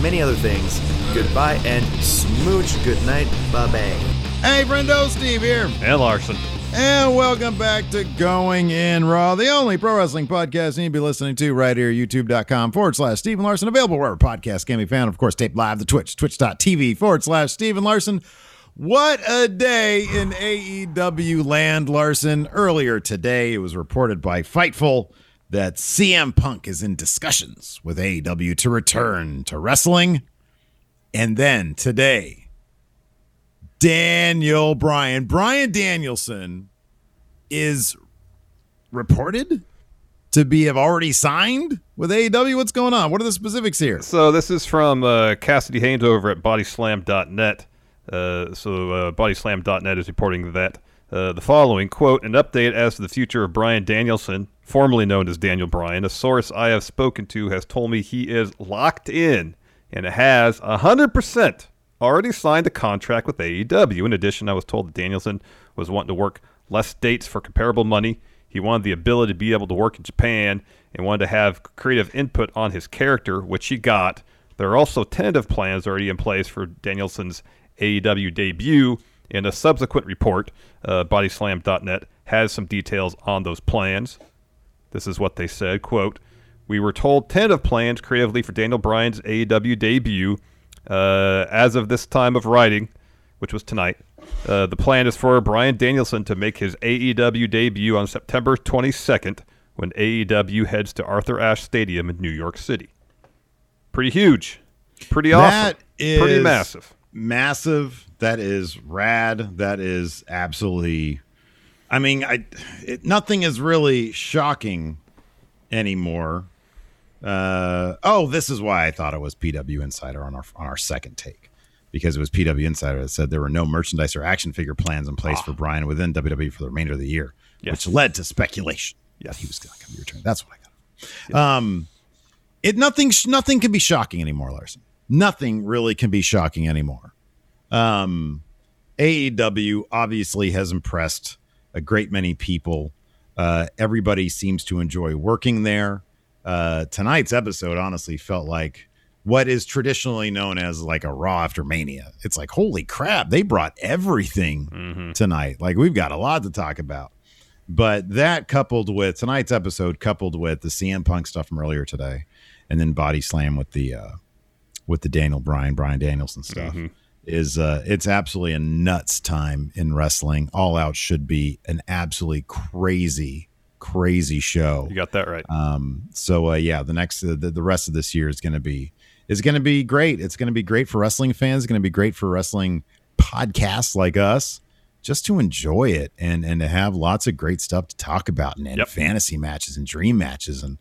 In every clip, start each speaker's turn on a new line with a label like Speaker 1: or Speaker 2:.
Speaker 1: many other things. Goodbye and smooch. Good night. Bye bye.
Speaker 2: Hey, friendo, Steve here.
Speaker 3: And Larson.
Speaker 2: And welcome back to Going In Raw, the only pro wrestling podcast you need to be listening to right here, youtube.com forward slash Stephen Larson, available wherever podcasts can be found. Of course, tape live, the Twitch, twitch.tv forward slash Stephen Larson. What a day in AEW land, Larson. Earlier today, it was reported by Fightful that CM Punk is in discussions with AEW to return to wrestling. And then today, Daniel Bryan, Brian Danielson is reported to be have already signed with AEW. What's going on? What are the specifics here?
Speaker 3: So this is from uh, Cassidy Haynes over at bodyslam.net. Uh, so uh, bodyslam.net is reporting that uh, the following quote an update as to the future of Bryan Danielson, formerly known as Daniel Bryan. A source I have spoken to has told me he is locked in and has 100% already signed a contract with AEW. In addition, I was told that Danielson was wanting to work less dates for comparable money. He wanted the ability to be able to work in Japan and wanted to have creative input on his character, which he got. There are also tentative plans already in place for Danielson's AEW debut. In a subsequent report, uh, bodyslam.net has some details on those plans. This is what they said, quote, we were told tentative plans creatively for Daniel Bryan's AEW debut. Uh, as of this time of writing, which was tonight, uh, the plan is for Bryan Danielson to make his AEW debut on September 22nd when AEW heads to Arthur Ashe Stadium in New York City. Pretty huge. Pretty awesome.
Speaker 2: That is
Speaker 3: Pretty massive.
Speaker 2: Massive. That is rad. That is absolutely. I mean, I it, nothing is really shocking anymore. Uh, oh, this is why I thought it was PW Insider on our on our second take because it was PW Insider that said there were no merchandise or action figure plans in place for Bryan within WWE for the remainder of the year,
Speaker 3: Yes.
Speaker 2: which led to speculation
Speaker 3: Yes.
Speaker 2: that he was going to come be returned. That's what I got. Um, it nothing nothing can be shocking anymore, Larson. Nothing really can be shocking anymore. Um, AEW obviously has impressed a great many people. Uh, everybody seems to enjoy working there. Uh, tonight's episode honestly felt like what is traditionally known as like a Raw after Mania. It's like, holy crap, they brought everything tonight. Like, we've got a lot to talk about. But that coupled with tonight's episode, coupled with the CM Punk stuff from earlier today, and then Body Slam with the uh, with the Daniel Bryan, Brian Danielson stuff, is uh, it's absolutely a nuts time in wrestling. All out should be an absolutely crazy, crazy show.
Speaker 3: You got that right.
Speaker 2: Um, so uh, yeah, the next uh, the, the rest of this year is going to be is going to be great. It's going to be great for wrestling fans. It's going to be great for wrestling podcasts like us, just to enjoy it and and to have lots of great stuff to talk about and, and
Speaker 3: Yep.
Speaker 2: fantasy matches and dream matches and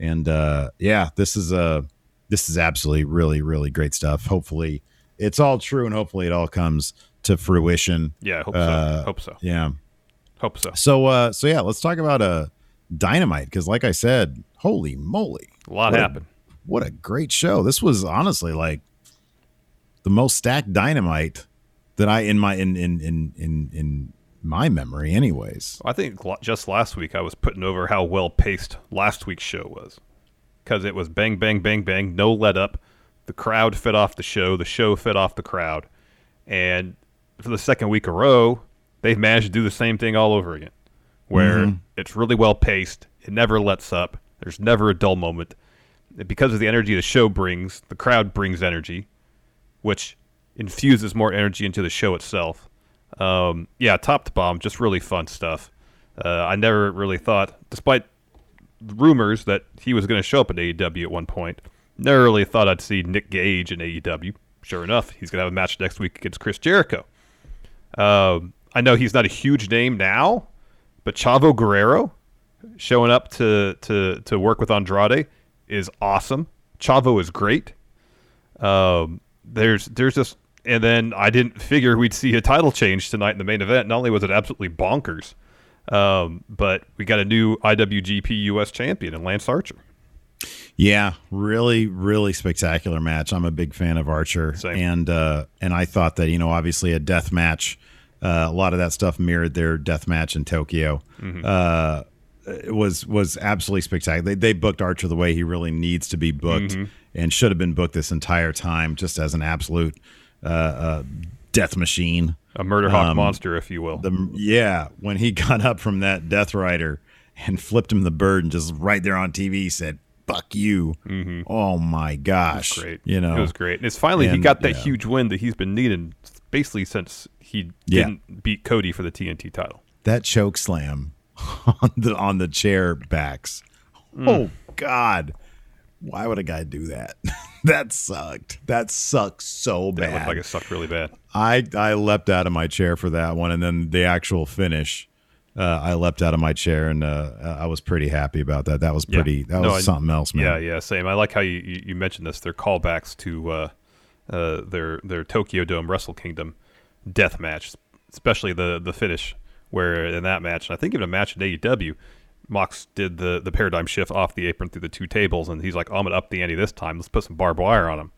Speaker 2: and uh, yeah, this is a this is absolutely really really great stuff. Hopefully, it's all true and hopefully it all comes to fruition.
Speaker 3: Yeah, I hope
Speaker 2: Uh,
Speaker 3: so. Hope so.
Speaker 2: Yeah.
Speaker 3: Hope so.
Speaker 2: So uh so yeah, let's talk about uh Dynamite because like I said, holy moly.
Speaker 3: A lot
Speaker 2: What a-
Speaker 3: happened.
Speaker 2: what a great show. This was honestly like the most stacked Dynamite that I in my in in in in, in my memory anyways.
Speaker 3: I think just last week I was putting over how well paced last week's show was because it was bang, bang, bang, bang, no let up. The crowd fed off the show, the show fed off the crowd. And for the second week in a row, they've managed to do the same thing all over again where
Speaker 2: Mhm.
Speaker 3: it's really well paced, it never lets up, there's never a dull moment. Because of the energy the show brings, the crowd brings energy, which infuses more energy into the show itself. Um, yeah, top to bottom, just really fun stuff. Uh, I never really thought, despite rumors that he was going to show up at AEW at one point, never really thought I'd see Nick Gage in AEW. Sure enough, he's going to have a match next week against Chris Jericho. Um, I know he's not a huge name now, but Chavo Guerrero showing up to, to, to work with Andrade is awesome. Chavo is great. Um, there's there's just and then I didn't figure we'd see a title change tonight in the main event. Not only was it absolutely bonkers, um, but we got a new IWGP US champion in Lance Archer.
Speaker 2: Yeah, really, really spectacular match. I'm a big fan of Archer, and uh, and I thought that you know obviously a death match, uh, a lot of that stuff mirrored their death match in Tokyo.
Speaker 3: Mhm.
Speaker 2: Uh, it was was absolutely spectacular. They, they booked Archer the way he really needs to be booked,
Speaker 3: Mhm.
Speaker 2: and should have been booked this entire time, just as an absolute uh, uh, death machine,
Speaker 3: A murder hawk
Speaker 2: Um,
Speaker 3: monster, if you will.
Speaker 2: The yeah, when he got up from that Death Rider and flipped him the bird and just right there on TV said "fuck you." Oh my gosh,
Speaker 3: great.
Speaker 2: You know,
Speaker 3: it was great. And it's finally he got that
Speaker 2: yeah.
Speaker 3: huge win that he's been needing basically since he
Speaker 2: Yeah.
Speaker 3: didn't beat Cody for the TNT title.
Speaker 2: that choke slam on the on the chair backs.
Speaker 3: Mm.
Speaker 2: Oh God, why would a guy do that? that sucked. That sucks so
Speaker 3: That
Speaker 2: bad.
Speaker 3: looked like it sucked really bad.
Speaker 2: I I leapt out of my chair for that one, and then the actual finish. Uh, I leapt out of my chair, and uh, I was pretty happy about that. That was
Speaker 3: Yeah.
Speaker 2: pretty. That
Speaker 3: No,
Speaker 2: was
Speaker 3: I-
Speaker 2: something else, man.
Speaker 3: Yeah, yeah, same. I like how you, you, mentioned this. They're callbacks to uh, uh, their their Tokyo Dome Wrestle Kingdom death match, especially the the finish where in that match, and I think even a match in AEW, Mox did the the paradigm shift off the apron through the two tables, and he's like, "I'm gonna up the ante this time. Let's put some barbed wire on him."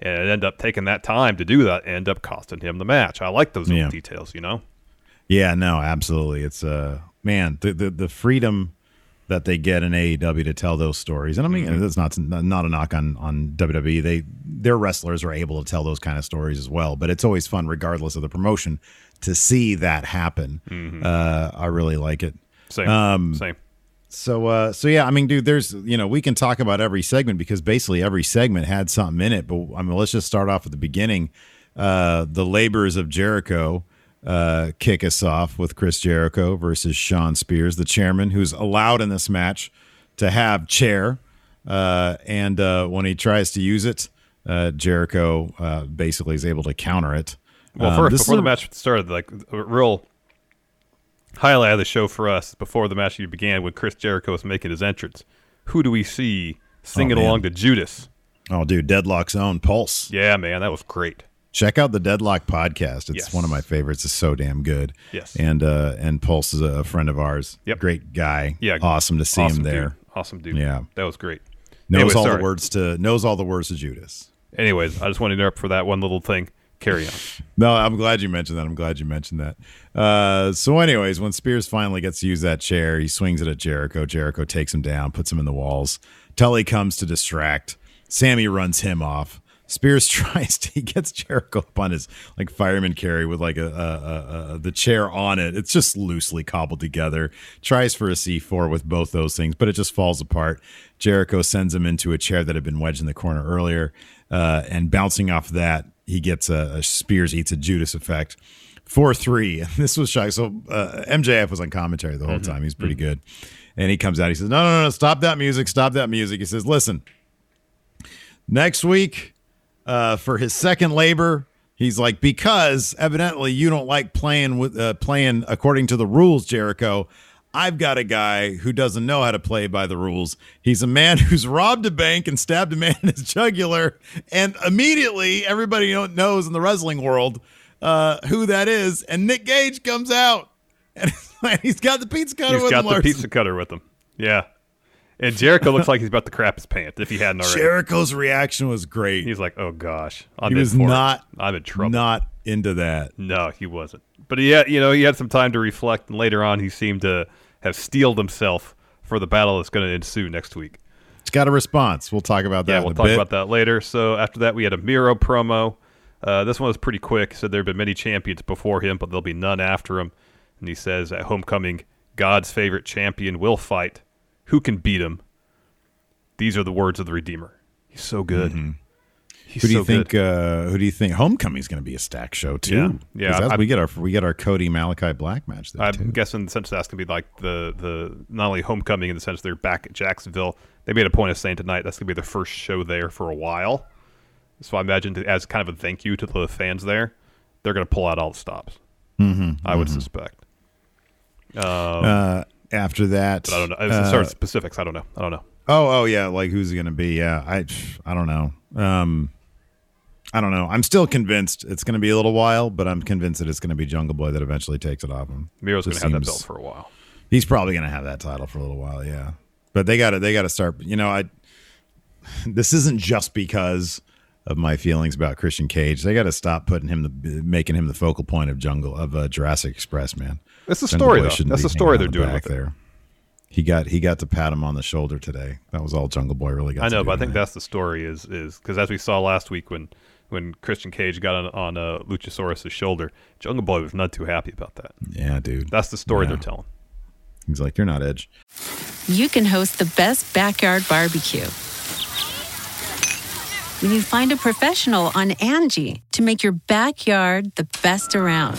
Speaker 3: And it ended up taking that time to do that, and ended up costing him the match. I like those little
Speaker 2: Yeah.
Speaker 3: details, you know.
Speaker 2: Yeah, no, absolutely. It's uh man, the the, the freedom that they get in AEW to tell those stories. And I mean,
Speaker 3: Mm-hmm.
Speaker 2: that's not not a knock on on WWE. They their wrestlers are able to tell those kind of stories as well, but it's always fun regardless of the promotion to see that happen. Uh I really like it.
Speaker 3: Same,
Speaker 2: Um,
Speaker 3: same.
Speaker 2: So uh so yeah, I mean dude, there's you know, we can talk about every segment because basically every segment had something in it, but I mean let's just start off at the beginning. Uh the labors of Jericho uh kick us off with Chris Jericho versus Shawn Spears, the chairman who's allowed in this match to have chair. Uh and uh when he tries to use it, uh Jericho uh basically is able to counter it.
Speaker 3: Well,
Speaker 2: Um,
Speaker 3: first,
Speaker 2: is
Speaker 3: before the
Speaker 2: a-
Speaker 3: match started, like a real highlight of the show for us before the match even began, when Chris Jericho was making his entrance, who do we see singing
Speaker 2: man.
Speaker 3: along to Judas?
Speaker 2: Oh dude, Deadlock's own Pulse.
Speaker 3: Yeah, man, that was great.
Speaker 2: Check out the Deadlock podcast. It's
Speaker 3: Yes.
Speaker 2: one of my favorites. It's so damn good.
Speaker 3: Yes.
Speaker 2: And uh and Pulse is a friend of ours.
Speaker 3: Yep.
Speaker 2: Great guy.
Speaker 3: Yeah,
Speaker 2: Awesome to see
Speaker 3: awesome
Speaker 2: him there.
Speaker 3: dude. Awesome dude.
Speaker 2: Yeah.
Speaker 3: that was great.
Speaker 2: Knows all
Speaker 3: sorry.
Speaker 2: the words to knows all the words to Judas.
Speaker 3: Anyways, I just wanted to interrupt for that one little thing. Carry on.
Speaker 2: No, I'm glad you mentioned that. I'm glad you mentioned that. Uh, so, anyways, when Spears finally gets to use that chair, he swings it at Jericho. Jericho takes him down, puts him in the walls. Tully comes to distract. Sammy runs him off. Spears tries to, he gets Jericho up on his like fireman carry with like a, a, a, a the chair on it. It's just loosely cobbled together. Tries for a C4 with both those things, but it just falls apart. Jericho sends him into a chair that had been wedged in the corner earlier, uh, and bouncing off that, he gets a, a Spears eats a Judas effect. Four three. This was shy. So uh, MJF was on commentary the whole time. He's pretty good. And he comes out. He says, "No, no, no, no! Stop that music! Stop that music!" He says, "Listen, Next week, uh, for his second labor, he's like, because evidently you don't like playing with uh, playing according to the rules, Jericho. I've got a guy who doesn't know how to play by the rules. He's a man who's robbed a bank and stabbed a man in his jugular, and immediately everybody knows in the wrestling world uh, who that is. And Nick Gage comes out, and he's got the pizza cutter
Speaker 3: He's
Speaker 2: with
Speaker 3: got
Speaker 2: him.
Speaker 3: the
Speaker 2: Larson.
Speaker 3: pizza cutter with him. Yeah. And Jericho looks like he's about to crap his pants if he hadn't already.
Speaker 2: Jericho's reaction was great.
Speaker 3: He's like, "Oh gosh, I'm
Speaker 2: he
Speaker 3: in
Speaker 2: was
Speaker 3: for it.
Speaker 2: not
Speaker 3: I'm in trouble."
Speaker 2: Not into that.
Speaker 3: No, he wasn't. But he had, you know, he had some time to reflect, and later on, he seemed to have steeled himself for the battle that's going to ensue next week.
Speaker 2: It's got a response. We'll talk about that.
Speaker 3: Yeah, we'll talk
Speaker 2: bit.
Speaker 3: about that later. So after that, we had a Miro promo. Uh, this one was pretty quick. Said there have been many champions before him, but there'll be none after him. And he says at Homecoming, God's favorite champion will fight. Who can beat him? These are the words of the Redeemer. He's so good. He's
Speaker 2: who do you
Speaker 3: so
Speaker 2: think? Uh, who do you think? Homecoming's going to be a stack show too.
Speaker 3: Yeah. Yeah, I-
Speaker 2: we get our we get our Cody Malachi Black match there
Speaker 3: I'm
Speaker 2: too.
Speaker 3: guessing since that's gonna be like the the not only homecoming in the sense they're back at Jacksonville. They made a point of saying tonight that's gonna be the first show there for a while. So I imagine as kind of a thank you to the fans there, they're gonna pull out all the stops.
Speaker 2: Mhm,
Speaker 3: I would
Speaker 2: mhm.
Speaker 3: suspect. Um,
Speaker 2: Uh, after that,
Speaker 3: but I don't know.
Speaker 2: Uh,
Speaker 3: as specifics, I don't know. I don't know.
Speaker 2: Oh, oh yeah. Like who's going to be? Yeah, I, I don't know. Um, I don't know. I'm still convinced it's going to be a little while, but I'm convinced that it's going to be Jungle Boy that eventually takes it off him.
Speaker 3: Miro's gonna have that belt for a while.
Speaker 2: He's probably going to have that title for a little while. Yeah, but they got to they got to start. You know, I. This isn't just because of my feelings about Christian Cage. They got to stop putting him the making him the focal point of Jungle of uh, Jurassic Express, man.
Speaker 3: That's the story, though. That's
Speaker 2: be
Speaker 3: the story they're
Speaker 2: the
Speaker 3: doing
Speaker 2: back
Speaker 3: with it.
Speaker 2: there. He got he got to pat him on the shoulder today. That was all Jungle Boy really got.
Speaker 3: I
Speaker 2: to
Speaker 3: know,
Speaker 2: do
Speaker 3: but I think
Speaker 2: that.
Speaker 3: that's the story. Is is because as we saw last week when when Christian Cage got on on uh, Luchasaurus' shoulder, Jungle Boy was not too happy about that.
Speaker 2: Yeah, dude.
Speaker 3: That's the story
Speaker 2: Yeah.
Speaker 3: they're telling.
Speaker 2: He's like, you're not Edge.
Speaker 4: you can host the best backyard barbecue. When you find a professional on Angie to make your backyard the best around.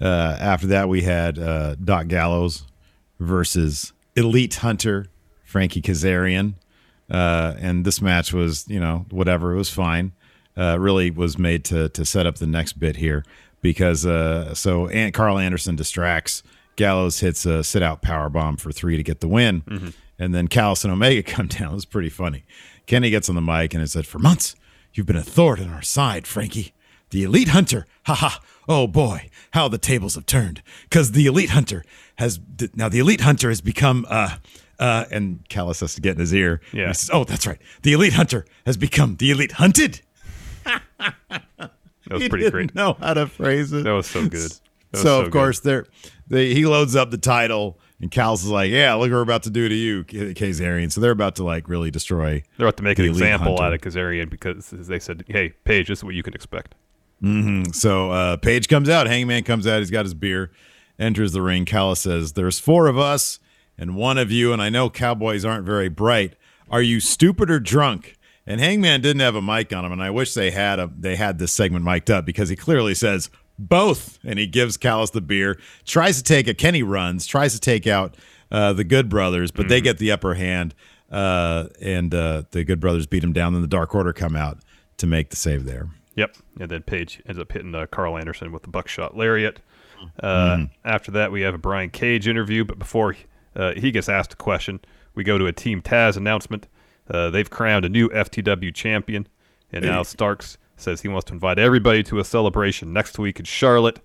Speaker 2: Uh, after that, we had uh, Doc Gallows versus Elite Hunter Frankie Kazarian, uh, and this match was, you know, whatever. It was fine. Uh, really was made to to set up the next bit here because uh, so Aunt Carl Anderson distracts Gallows hits a sit out power bomb for three to get the win,
Speaker 3: Mhm.
Speaker 2: and then Callis and Omega come down. It was pretty funny. Kenny gets on the mic and it said, "For months, you've been a thorn in our side, Frankie." The elite hunter, haha! Oh boy, how the tables have turned. Because the elite hunter has now the elite hunter has become uh uh, and Callis has to get in his ear.
Speaker 3: Yeah.
Speaker 2: Says, oh, that's right. The elite hunter has become the elite hunted.
Speaker 3: That was
Speaker 2: He
Speaker 3: pretty
Speaker 2: didn't
Speaker 3: great.
Speaker 2: Know how to phrase it.
Speaker 3: That was so good. Was
Speaker 2: so,
Speaker 3: so
Speaker 2: of
Speaker 3: good.
Speaker 2: course they're they he loads up the title and Callis is like, yeah, look what we're about to do to you, Kazarian. So they're about to like really destroy.
Speaker 3: They're about to make an example
Speaker 2: hunter.
Speaker 3: out of Kazarian because they said, "Hey, Page, this is what you can expect."
Speaker 2: Hmm So uh, Page comes out, Hangman comes out, he's got his beer, enters the ring. Callis says, There's four of us and one of you, and I know cowboys aren't very bright. Are you stupid or drunk? And Hangman didn't have a mic on him, and I wish they had a they had this segment mic'd up because he clearly says both, and he gives Callis the beer. Tries to take a Kenny runs, tries to take out uh, the Good Brothers, but they get the upper hand, uh, and uh, the Good Brothers beat him down. Then the Dark Order come out to make the save there.
Speaker 3: Yep. And then Page ends up hitting uh, Carl Anderson with the buckshot lariat. Uh, After that, we have a Brian Cage interview. But before uh, he gets asked a question, we go to a Team Taz announcement. Uh, they've crowned a new FTW champion. And now Starks says he wants to invite everybody to a celebration next week in Charlotte.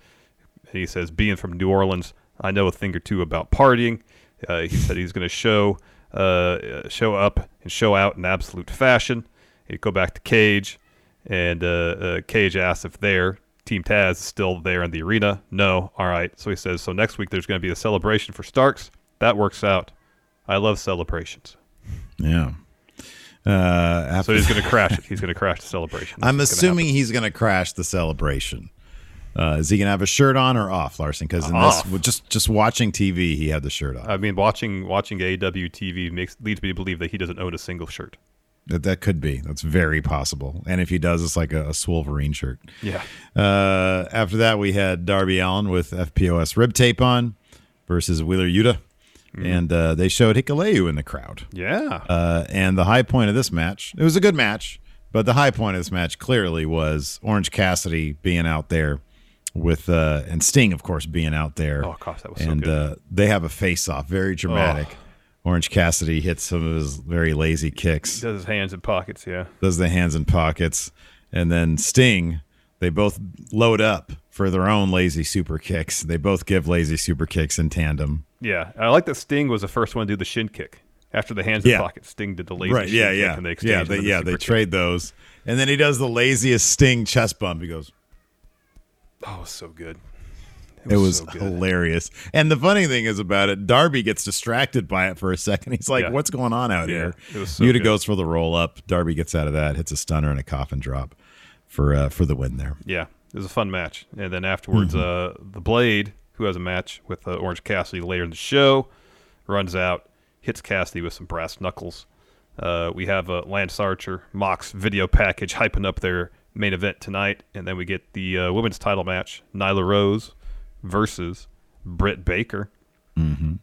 Speaker 3: And he says, being from New Orleans, I know a thing or two about partying. Uh, he said he's going to show uh, show up and show out in absolute fashion. He'd go back to Cage, and uh, uh, Cage asks if their Team Taz is still there in the arena. No. All right. So he says, so next week there's going to be a celebration for Starks. That works out. I love celebrations.
Speaker 2: Yeah. Uh,
Speaker 3: So he's going to crash it. He's going to crash the celebration.
Speaker 2: I'm
Speaker 3: what's gonna
Speaker 2: assuming he's going to crash the celebration. Uh, is he going to have a shirt on or off, Larson? Because in
Speaker 3: Off.
Speaker 2: this, just just watching TV, he had the shirt on.
Speaker 3: I mean, watching watching AEW TV makes leads me to believe that he doesn't own a single shirt.
Speaker 2: That that could be. That's very possible. And if he does, it's like a, a Swolverine shirt.
Speaker 3: Yeah.
Speaker 2: Uh, after that, we had Darby Allin with FPOS rib tape on versus Wheeler Yuta, and uh, they showed Hikuleo in the crowd.
Speaker 3: Yeah.
Speaker 2: Uh, and the high point of this match, it was a good match, but the high point of this match clearly was Orange Cassidy being out there with, uh, and Sting, of course, being out there.
Speaker 3: Oh, gosh, that was so
Speaker 2: and
Speaker 3: good. Oh.
Speaker 2: uh, they have a face off, very dramatic. Orange Cassidy hits some of his very lazy kicks
Speaker 3: Does his hands in pockets, yeah.
Speaker 2: does the hands in pockets, and then Sting. They both load up for their own lazy super kicks. They both give lazy super kicks in tandem.
Speaker 3: Yeah. I like that Sting was the first one to do the shin kick. After the hands
Speaker 2: Yeah.
Speaker 3: in pockets, Sting did the lazy
Speaker 2: right? Yeah,
Speaker 3: kick
Speaker 2: yeah,
Speaker 3: and they
Speaker 2: yeah. They,
Speaker 3: the
Speaker 2: yeah, they
Speaker 3: kick.
Speaker 2: trade those, and then he does the laziest Sting chest bump. He goes,
Speaker 3: Oh, so good.
Speaker 2: It was,
Speaker 3: so
Speaker 2: hilarious. And the funny thing is about it, Darby gets distracted by it for a second. He's like,
Speaker 3: Yeah.
Speaker 2: "What's going on out
Speaker 3: Yeah,
Speaker 2: here?"
Speaker 3: it was so
Speaker 2: Yuta goes for the roll up. Darby gets out of that, hits a stunner and a coffin drop for uh, for the win there.
Speaker 3: Yeah, it was a fun match. And then afterwards, uh, the Blade, who has a match with uh, Orange Cassidy later in the show, runs out, hits Cassidy with some brass knuckles. Uh, we have uh, Lance Archer, Mox video package hyping up their main event tonight. And then we get the uh, women's title match Nyla Rose versus Britt Baker.
Speaker 2: Mm-hmm.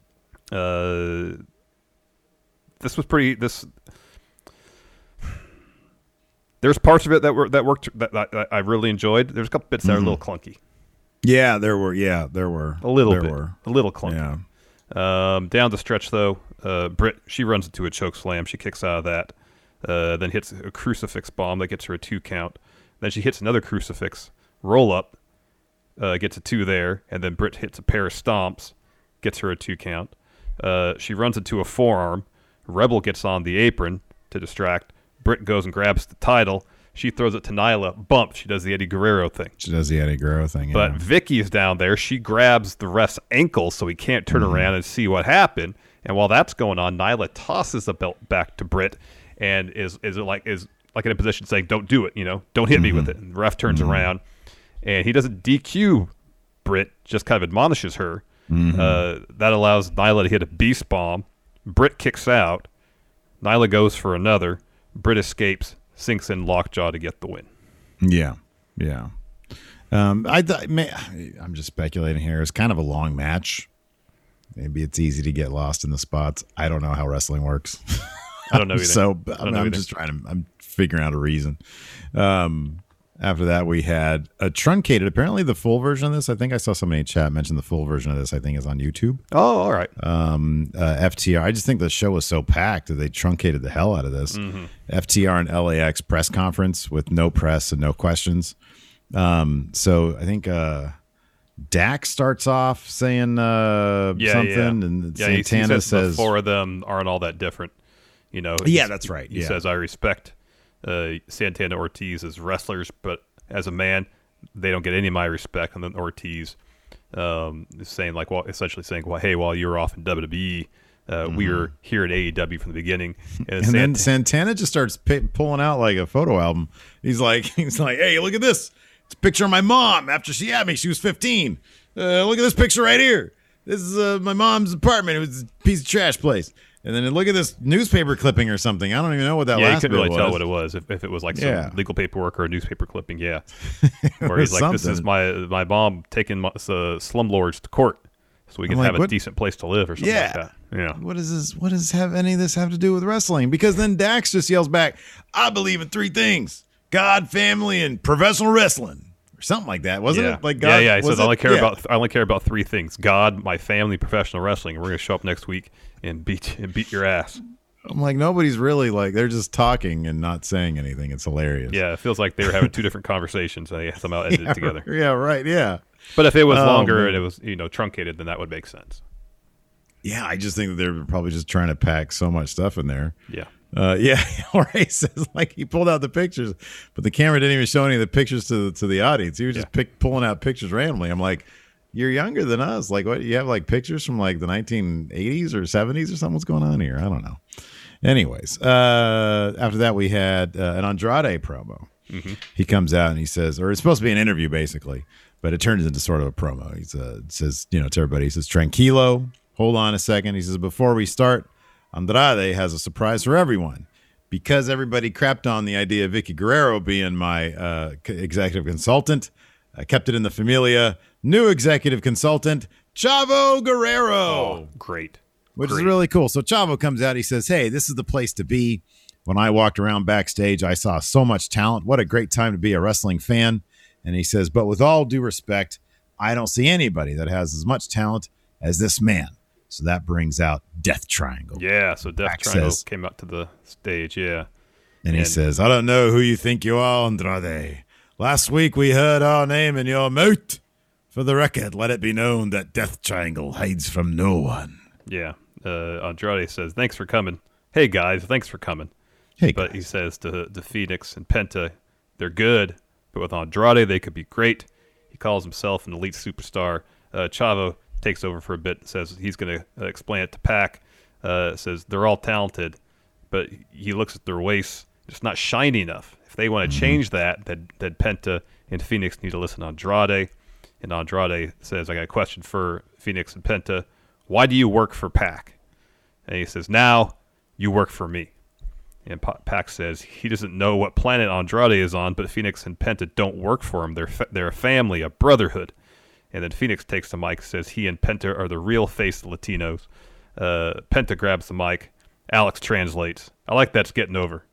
Speaker 3: Uh, this was pretty. This there's parts of it that were that worked that, that, I really enjoyed. There's a couple bits that are a little clunky,
Speaker 2: Yeah, there were. Yeah, there were
Speaker 3: a little
Speaker 2: there
Speaker 3: bit,
Speaker 2: Were.
Speaker 3: a little clunky.
Speaker 2: Yeah.
Speaker 3: Um, down the stretch though, uh, Britt she runs into a choke slam. She kicks out of that, uh, then hits a crucifix bomb that gets her a two count. Then she hits another crucifix roll up, uh, gets a two there, and then Britt hits a pair of stomps, gets her a two count. Uh, she runs into a forearm. Rebel gets on the apron to distract. Britt goes and grabs the title. She throws it to Nyla. Bump. She does the Eddie Guerrero thing.
Speaker 2: She does the Eddie Guerrero thing. Yeah.
Speaker 3: But Vickie is down there. She grabs the ref's ankle so he can't turn
Speaker 2: Mm-hmm.
Speaker 3: around and see what happened. And while that's going on, Nyla tosses the belt back to Britt and is is like is like in a position saying, "Don't do it," you know, "Don't hit me with
Speaker 2: Mm-hmm.
Speaker 3: it." And the ref turns around, and he doesn't DQ Britt, just kind of admonishes her.
Speaker 2: Mm-hmm.
Speaker 3: Uh, that allows Nyla to hit a beast bomb. Britt kicks out. Nyla goes for another. Britt escapes, sinks in lockjaw to get the win.
Speaker 2: Yeah, yeah. Um, I th- may, I'm just speculating here. It's kind of a long match. Maybe it's easy to get lost in the spots. I don't know how wrestling works.
Speaker 3: I don't know either.
Speaker 2: so
Speaker 3: I don't
Speaker 2: I'm,
Speaker 3: know
Speaker 2: I'm
Speaker 3: either.
Speaker 2: just trying to. I'm figuring out a reason. Um, after that, we had a truncated. Apparently, the full version of this. I think I saw somebody in chat mention the full version of this. I think is on YouTube.
Speaker 3: Oh, all right.
Speaker 2: Um, uh, FTR. I just think the show was so packed that they truncated the hell out of this.
Speaker 3: Mm-hmm.
Speaker 2: FTR and LAX press conference with no press and no questions. Um, so I think uh, Dax starts off saying uh,
Speaker 3: yeah,
Speaker 2: something,
Speaker 3: yeah.
Speaker 2: and
Speaker 3: yeah,
Speaker 2: Santana
Speaker 3: says,
Speaker 2: says,
Speaker 3: the four of them aren't all that different. You know.
Speaker 2: Yeah, that's right,
Speaker 3: He
Speaker 2: yeah.
Speaker 3: says, "I respect uh, Santana Ortiz as wrestlers, but as a man, they don't get any of my respect." And then Ortiz um, is saying, like, well, essentially saying, "Well, hey, while you were off in WWE, uh, we were here at AEW from the beginning." And,
Speaker 2: Mm-hmm. then Santana just starts pi pulling out like a photo album. He's like, he's like, hey, look at this. It's a picture of my mom after she had me. She was 15. Uh, look at this picture right here. This is uh, my mom's apartment. It was a piece of trash place. And then look at this newspaper clipping or something. I don't even know what that was.
Speaker 3: yeah, you
Speaker 2: last
Speaker 3: couldn't
Speaker 2: bit
Speaker 3: really
Speaker 2: was.
Speaker 3: tell what it was. If, if it was like some legal paperwork or a newspaper clipping, yeah. Where he's like, "This is my my mom taking my, uh, slumlords to court, so we can
Speaker 2: like,
Speaker 3: have a decent place to live or something
Speaker 2: Yeah.
Speaker 3: like that." Yeah.
Speaker 2: What does this? What does have any of this have to do with wrestling? Because then Dax just yells back, "I believe in three things: God, family, and professional wrestling." Or something like that, wasn't
Speaker 3: yeah.
Speaker 2: it? Like God,
Speaker 3: yeah. yeah.
Speaker 2: He
Speaker 3: says, "I only care
Speaker 2: Yeah.
Speaker 3: about I only care about three things: God, my family, professional wrestling. We're gonna show up next week and beat and beat your ass."
Speaker 2: I'm like, nobody's really like they're just talking and not saying anything. It's hilarious.
Speaker 3: Yeah, it feels like they were having two different conversations and they somehow edited
Speaker 2: Yeah,
Speaker 3: it together.
Speaker 2: Yeah, right. Yeah.
Speaker 3: But if it was
Speaker 2: Oh,
Speaker 3: longer
Speaker 2: man.
Speaker 3: and it was you know truncated, then that would make sense.
Speaker 2: Yeah, I just think that they're probably just trying to pack so much stuff in there.
Speaker 3: Yeah.
Speaker 2: Uh, yeah, Jorge says like he pulled out the pictures, but the camera didn't even show any of the pictures to to the audience. He was just pick, pulling out pictures randomly. I'm like, you're younger than us. Like, what? You have like pictures from like the 1980s or 70s or something? What's going on here? I don't know. Anyways, uh, after that we had uh, an Andrade promo.
Speaker 3: Mhm.
Speaker 2: He comes out and he says, or it's supposed to be an interview basically, but it turns into sort of a promo. He uh, says, you know, to everybody, he says, tranquilo, hold on a second. He says, before we start, Andrade has a surprise for everyone. Because everybody crapped on the idea of Vickie Guerrero being my uh, executive consultant, I kept it in the familia. New executive consultant, Chavo Guerrero
Speaker 3: Oh, great.
Speaker 2: which is really cool. So Chavo comes out. He says, "Hey, this is the place to be." When I walked around backstage, I saw so much talent. What a great time to be a wrestling fan. And he says, "But with all due respect, I don't see anybody that has as much talent as this man." So that brings out Death Triangle.
Speaker 3: Yeah, so Death Triangle
Speaker 2: says-
Speaker 3: came out to the stage. Yeah,
Speaker 2: And he says, I don't know who you think you are, Andrade. Last week we heard our name in your mouth. For the record, let it be known that Death Triangle hides from no one.
Speaker 3: yeah. Uh, Andrade says, "Thanks for coming." Hey guys, thanks for coming.
Speaker 2: Hey,
Speaker 3: but he says to to Fénix and Penta, they're good, but with Andrade they could be great. He calls himself an elite superstar. Uh, Chavo takes over for a bit and says he's going to uh, explain it to Pac. Uh, says they're all talented, but he looks at their waists, it's not shiny enough. If they want to change that, then, then Penta and Fénix need to listen to Andrade. And Andrade says, I got a question for Fénix and Penta. Why do you work for Pac? And he says, Now you work for me. And Pa- Pac says he doesn't know what planet Andrade is on, but Fénix and Penta don't work for him. They're fa- they're a family, a brotherhood. And then Fénix takes the mic, says he and Penta are the real face Latinos. Uh, Penta grabs the mic. Alex translates. I like that's getting over.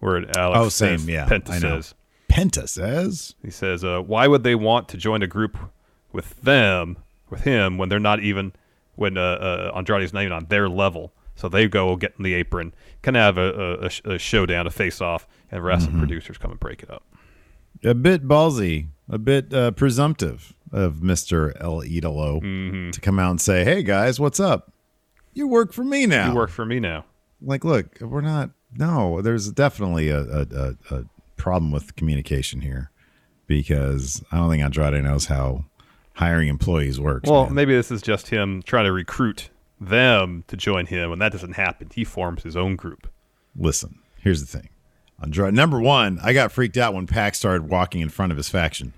Speaker 3: Where Alex
Speaker 2: Oh,
Speaker 3: says,
Speaker 2: same, yeah,
Speaker 3: Penta says.
Speaker 2: Penta says.
Speaker 3: He says, uh, "Why would they want to join a group with them, with him, when they're not even, when uh, uh, Andrade's not even on their level?" So they go get in the apron, kind of have a, a- a, sh- a showdown, a face-off, and wrestling
Speaker 2: Mhm.
Speaker 3: producers come and break it up.
Speaker 2: a bit ballsy, a bit uh, presumptive of Mr. El Idolo
Speaker 3: Mm-hmm.
Speaker 2: to come out and say, "Hey guys, what's up? You work for me now.
Speaker 3: You work for me now.
Speaker 2: Like, look, we're not. No, there's definitely a, a, a, a problem with communication here because I don't think Andrade knows how hiring employees works.
Speaker 3: Well,
Speaker 2: man.
Speaker 3: maybe this is just him trying to recruit them to join him. and that doesn't happen, he forms his own group.
Speaker 2: listen, here's the thing. Andrade, number one, I got freaked out when Pac started walking in front of his faction.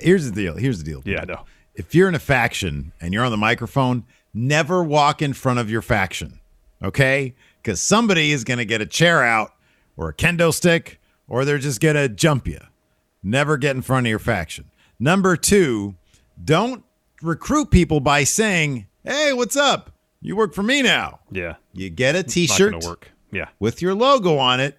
Speaker 2: Here's the deal. Here's the deal.
Speaker 3: Yeah, I know.
Speaker 2: If you're in a faction and you're on the microphone, never walk in front of your faction, okay? Because somebody is going to get a chair out or a kendo stick, or they're just going to jump you. Never get in front of your faction. Number two, don't recruit people by saying, "Hey, what's up? You work for me now."
Speaker 3: Yeah.
Speaker 2: You get a
Speaker 3: It's not
Speaker 2: T-shirt
Speaker 3: work. Yeah.
Speaker 2: with your logo on it,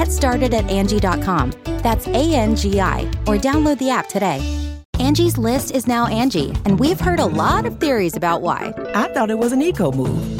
Speaker 5: Get started at Angie.com. That's A N G I, or download the app today. Angie's list is now Angie, and we've heard a lot of theories about why.
Speaker 6: I thought it was an eco move.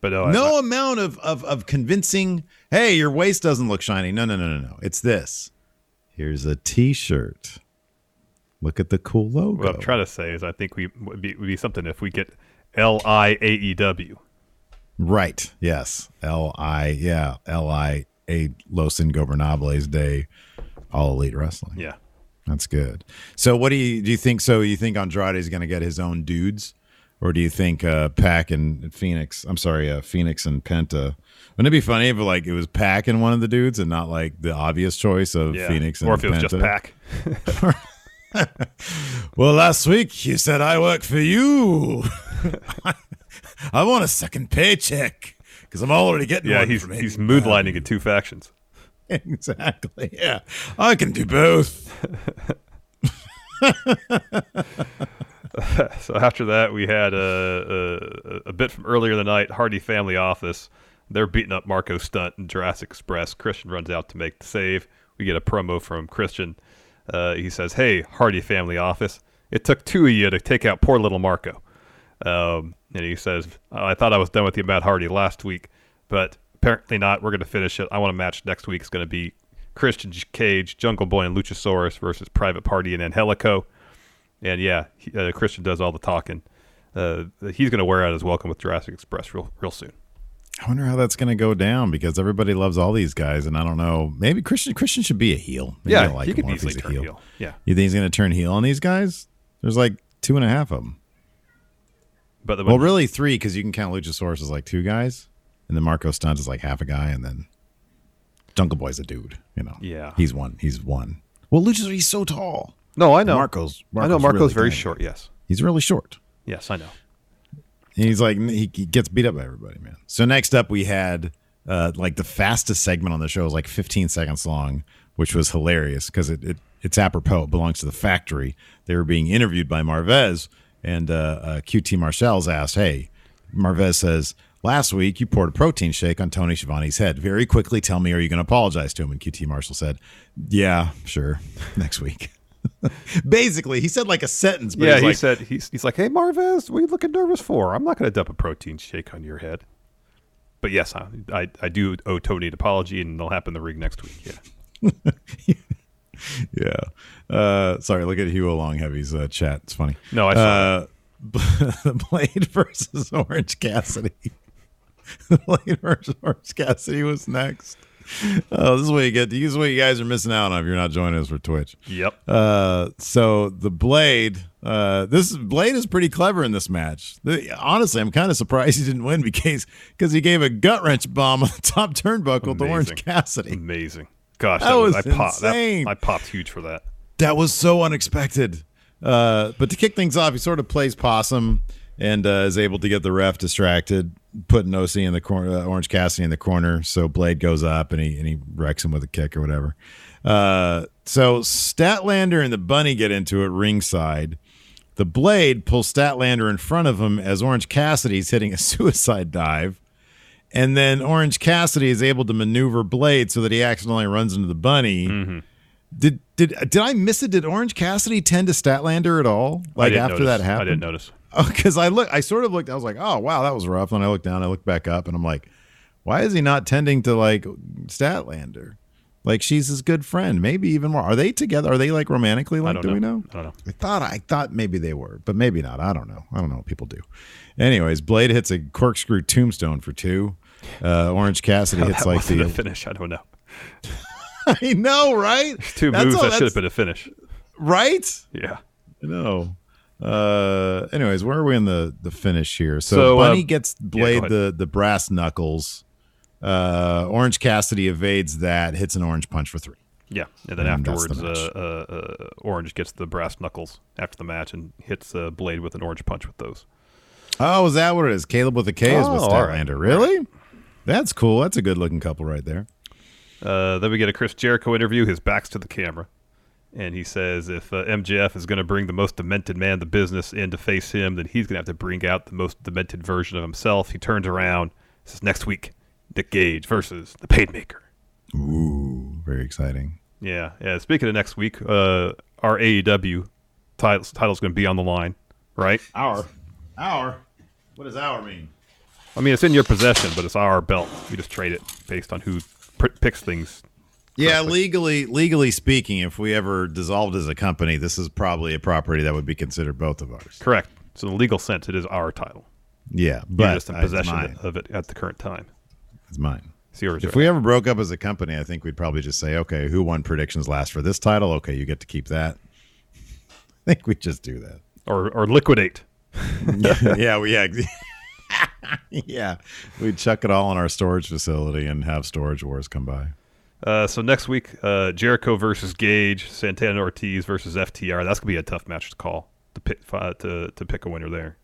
Speaker 3: But uh,
Speaker 2: no amount of, of of convincing. Hey, your waist doesn't look shiny. No, no, no, no, no. It's this. Here's a T-shirt. Look at the cool logo.
Speaker 3: What I'm trying to say is, I think we would be, would be something if we get L I A E W.
Speaker 2: Right. Yes. L I. Yeah. L I A Los Ingobernables de, All Elite Wrestling.
Speaker 3: Yeah.
Speaker 2: That's good. So, what do you do? You think so? You think Andrade is going to get his own dudes, or do you think uh, Pac and Fénix? I'm sorry, uh, Fénix and Penta. Wouldn't it be funny if like it was Pac and one of the dudes, and not like the obvious choice of
Speaker 3: Yeah.
Speaker 2: Fénix and
Speaker 3: Or if it was just Pac.
Speaker 2: well, last week you said I work for you. I want a second paycheck because I'm already getting
Speaker 3: Yeah,
Speaker 2: one
Speaker 3: he's
Speaker 2: from
Speaker 3: he's moonlighting in two factions.
Speaker 2: exactly. Yeah, I can do both.
Speaker 3: so after that, we had a, a, a bit from earlier in the night. Hardy Family Office. They're beating up Marco Stunt and Jurassic Express. Christian runs out to make the save. We get a promo from Christian. Uh, he says, "Hey, Hardy Family Office. It took two of you to take out poor little Marco." Um, and he says, "I thought I was done with you, Matt Hardy, last week, but apparently not. We're going to finish it. I want a match next week. It's going to be Christian Cage, Jungle Boy, and Luchasaurus versus Private Party and Angelico." And yeah, he, uh, Christian does all the talking. Uh, he's going to wear out his welcome with Jurassic Express real, real soon.
Speaker 2: I wonder how that's going to go down because everybody loves all these guys, and I don't know. Maybe Christian Christian should be a heel. Maybe
Speaker 3: Yeah,
Speaker 2: like
Speaker 3: he could easily turn heel. Yeah.
Speaker 2: You think he's going to turn heel on these guys? There's like two and a half of them.
Speaker 3: But the,
Speaker 2: Well, really three because you can count Luchasaurus as like two guys, and then Marco Stunt is like half a guy, and then Jungle Boy's a dude. You know,
Speaker 3: Yeah.
Speaker 2: he's one. He's one. Well, Luchasaurus he's so tall.
Speaker 3: No, I know.
Speaker 2: Marco's.
Speaker 3: I know Marco's
Speaker 2: really
Speaker 3: very
Speaker 2: tiny.
Speaker 3: short. Yes.
Speaker 2: He's really short.
Speaker 3: Yes, I know.
Speaker 2: He's like he, he gets beat up by everybody, man. So next up we had uh, like the fastest segment on the show was like 15 seconds long, which was hilarious because it, it it's apropos. It belongs to the factory. They were being interviewed by Marvez, and uh, uh, QT Marshall's asked, "Hey," Marvez says. Last week, you poured a protein shake on Tony Schiavone's head. Very quickly, tell me, are you going to apologize to him? And QT Marshall said, "Yeah, sure, next week." Basically, he said like a sentence. But
Speaker 3: yeah, he
Speaker 2: like,
Speaker 3: said he's he's like, "Hey Marvez, what are you looking nervous for? I'm not going to dump a protein shake on your head." But yes, I, I I do owe Tony an apology, and it'll happen the rig next week. Yeah.
Speaker 2: yeah. Uh, sorry, look at Hugh Long Heavy's uh, chat. It's funny.
Speaker 3: No, I saw
Speaker 2: uh, Blade versus Orange Cassidy. The blade versus Orange Cassidy was next. Oh, this is what you get. This is what you guys are missing out on if you're not joining us for Twitch.
Speaker 3: Yep.
Speaker 2: Uh, so the Blade, uh, this Blade is pretty clever in this match. The- honestly, I'm kind of surprised he didn't win because because he gave a gut wrench bomb on the top turnbuckle to Orange Cassidy.
Speaker 3: Amazing. Gosh,
Speaker 2: That
Speaker 3: that, was,
Speaker 2: was
Speaker 3: I popped. that-
Speaker 2: insane.
Speaker 3: I popped huge for that.
Speaker 2: That was so unexpected. Uh, but to kick things off, he sort of plays possum and uh, is able to get the ref distracted, putting OC in the corner, uh, Orange Cassidy in the corner. So Blade goes up and he and he wrecks him with a kick or whatever. Uh, so Statlander and the Bunny get into it ringside. The Blade pulls Statlander in front of him as Orange Cassidy's hitting a suicide dive. And then Orange Cassidy is able to maneuver Blade so that he accidentally runs into the bunny.
Speaker 3: Mm-hmm.
Speaker 2: Did did did I miss it? Did Orange Cassidy tend to Statlander at all? Like after
Speaker 3: notice.
Speaker 2: that happened,
Speaker 3: I didn't notice.
Speaker 2: because I look, I sort of looked. I was like, oh wow, that was rough. And I looked down, I looked back up, and I'm like, why is he not tending to like Statlander? Like she's his good friend, maybe even more. Are they together? Are they like romantically? Like,
Speaker 3: don't
Speaker 2: do we
Speaker 3: know.
Speaker 2: know?
Speaker 3: I don't know.
Speaker 2: I thought I thought maybe they were, but maybe not. I don't know. I don't know what people do. Anyways, Blade hits a corkscrew tombstone for two. Uh, Orange Cassidy hits
Speaker 3: that
Speaker 2: like the
Speaker 3: a finish. I don't know.
Speaker 2: I know, right?
Speaker 3: Two
Speaker 2: That's
Speaker 3: moves
Speaker 2: all-
Speaker 3: that should have been a finish.
Speaker 2: right.
Speaker 3: Yeah.
Speaker 2: I know. Uh, anyways, where are we in the the finish here? So,
Speaker 3: So, uh,
Speaker 2: Bunny gets Blade
Speaker 3: ahead.
Speaker 2: the the brass knuckles. Uh, Orange Cassidy evades that, hits an orange punch for three.
Speaker 3: Yeah, and then
Speaker 2: And that's the
Speaker 3: afterwards, uh, uh, uh, Orange gets the brass knuckles after the match and hits uh, Blade with an orange punch with those.
Speaker 2: Oh, is that what it is? Kaleb with a K is with
Speaker 3: Oh, all right.
Speaker 2: Statlander. Really? That's cool. That's a good looking couple right there.
Speaker 3: Uh, then we get a Chris Jericho interview. His back's to the camera. And he says if uh, MJF is going to bring the most demented man in the business in to face him, then he's going to have to bring out the most demented version of himself. He turns around. Says next week, Nick Gage versus the Painmaker.
Speaker 2: Ooh, very exciting.
Speaker 3: Yeah, yeah. Speaking of next week, uh, our AEW titles title's going to be on the line, right?
Speaker 2: Our, our. What does our mean?
Speaker 3: I mean, it's in your possession, but it's our belt. We just trade it based on who pr- picks things.
Speaker 2: Yeah, legally, legally speaking, if we ever dissolved as a company, this is probably a property that would be considered both of ours.
Speaker 3: Correct. So in the legal sense, it is our title.
Speaker 2: Yeah,
Speaker 3: You're
Speaker 2: but
Speaker 3: just in possession of it at the current time.
Speaker 2: It's mine.
Speaker 3: It's yours.
Speaker 2: If
Speaker 3: right?
Speaker 2: we ever broke up as a company, I think we'd probably just say, okay, who won predictions last for this title? Okay, you get to keep that. I think we'd just do that.
Speaker 3: or or liquidate.
Speaker 2: yeah, we yeah, yeah. We'd chuck it all in our storage facility and have storage wars come by.
Speaker 3: Uh, so next week, uh, Jericho versus Gage, Santana Ortiz versus FTR. That's gonna be a tough match to call to pick uh, to to pick a winner there.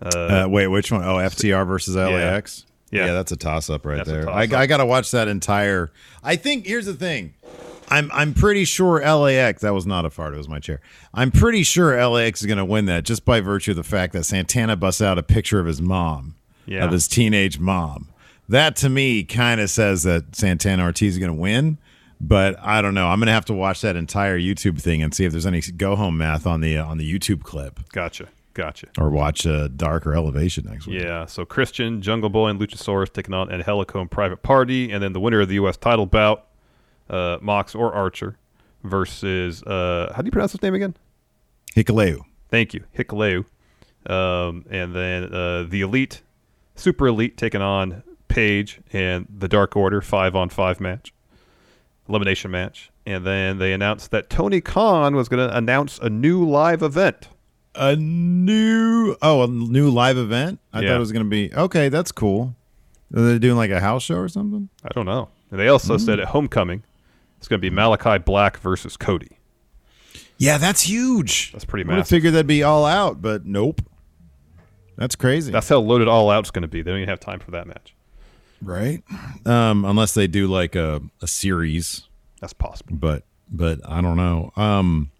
Speaker 2: Uh, wait, which one? Oh, FTR versus LAX.
Speaker 3: Yeah.
Speaker 2: yeah, that's a toss up right
Speaker 3: That's
Speaker 2: there. I,
Speaker 3: toss-up.
Speaker 2: I got to watch that entire. I think here's the thing. I'm I'm pretty sure LAX. That was not a fart. It was my chair. I'm pretty sure LAX is going to win that just by virtue of the fact that Santana busts out a picture of his mom,
Speaker 3: Yeah.
Speaker 2: of his teenage mom. That to me kind of says that Santana Ortiz is going to win. But I don't know. I'm going to have to watch that entire YouTube thing and see if there's any go home math on the uh, on the YouTube clip,
Speaker 3: Gotcha, gotcha.
Speaker 2: or watch uh, Dark or Elevation next week.
Speaker 3: Yeah. So Christian, Jungle Boy, and Luchasaurus taking on and Private Party, and then the winner of the U.S. title bout, uh, Mox or Archer, versus uh, how do you pronounce his name again?
Speaker 2: Hikuleo.
Speaker 3: Thank you, Hikuleo. Um, and then uh, the Elite, Super Elite taking on Page and the Dark Order five on five match, elimination match. And then they announced that Tony Khan was going to announce a new live event.
Speaker 2: a new oh a new live event i
Speaker 3: Yeah.
Speaker 2: thought it was going to be okay that's cool are they doing like a house show or something
Speaker 3: I don't know. And they also hmm. said at Homecoming, it's going to be Malakai Black versus Cody.
Speaker 2: yeah that's huge
Speaker 3: That's pretty massive.
Speaker 2: i would have
Speaker 3: massive.
Speaker 2: figured that'd be all out but nope that's crazy
Speaker 3: That's how loaded All Out's going to be. They don't even have time for that match.
Speaker 2: Right. Um unless they do like a, a series.
Speaker 3: That's possible.
Speaker 2: but but i don't know. Um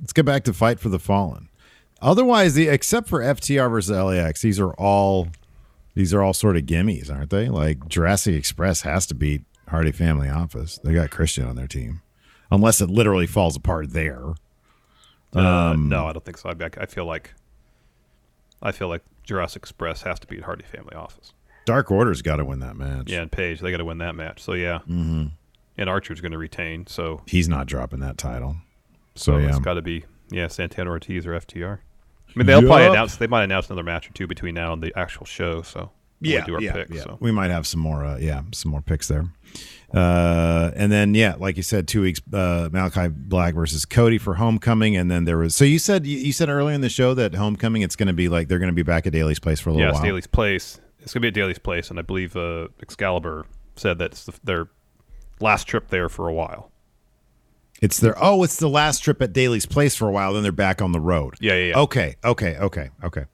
Speaker 2: let's get back to fight for the fallen. Otherwise the except for ftr versus lax these are all these are all sort of gimmies aren't they? Like jurassic express has to beat hardy family office. They got christian on their team. Unless it literally falls apart there.
Speaker 3: Uh,
Speaker 2: Um,
Speaker 3: no, I don't think so. I, I feel like I feel like Jurassic Express has to beat Hardy Family Office.
Speaker 2: Dark order's got to win that match
Speaker 3: Yeah, and Page they got to win that match. So yeah, mm-hmm. and Archer's going to retain. So
Speaker 2: he's not dropping that title so,
Speaker 3: so
Speaker 2: yeah
Speaker 3: it's got to be yeah Santana Ortiz or FTR. I mean, they'll probably announce. They might announce another match or two between now and the actual show. So when we do our picks. So
Speaker 2: We might have some more, uh, yeah, some more picks there. Uh, and then, yeah, like you said, two weeks, uh, Malakai Black versus Cody for Homecoming, and then there was. So you said you you said earlier in the show that Homecoming, it's going to be like they're going to be back at Daily's place for a little
Speaker 3: yeah,
Speaker 2: while.
Speaker 3: Daily's Place. It's going to be at Daily's Place, and I believe uh, Excalibur said that's the, their last trip there for a while.
Speaker 2: It's their oh, it's the last trip at Daily's place for a while. Then they're back on the road.
Speaker 3: Yeah, yeah, yeah.
Speaker 2: Okay, okay, okay, okay.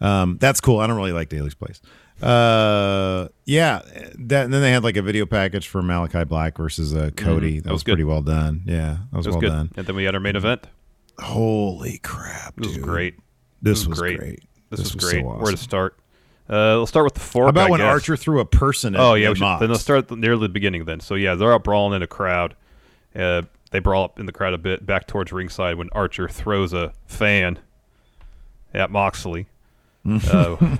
Speaker 2: Um, that's cool. I don't really like Daily's place. Uh, yeah. That and then they had like a video package for Malakai Black versus uh, Cody.
Speaker 3: Mhm.
Speaker 2: That,
Speaker 3: That
Speaker 2: was,
Speaker 3: was
Speaker 2: pretty well done. Yeah, that was,
Speaker 3: was
Speaker 2: well
Speaker 3: good.
Speaker 2: done.
Speaker 3: And then we had our main event.
Speaker 2: Holy crap!
Speaker 3: This was great.
Speaker 2: This was great.
Speaker 3: This, was,
Speaker 2: was
Speaker 3: great.
Speaker 2: so
Speaker 3: Where to start? Uh, we'll start with the fork.
Speaker 2: How about
Speaker 3: I
Speaker 2: when
Speaker 3: guess.
Speaker 2: Archer threw a person? At
Speaker 3: Oh yeah, we should, then they'll start near the beginning. Then, so yeah, they're out brawling in a crowd. Uh, they brawl up in the crowd a bit, back towards ringside when Archer throws a fan at Moxley. uh,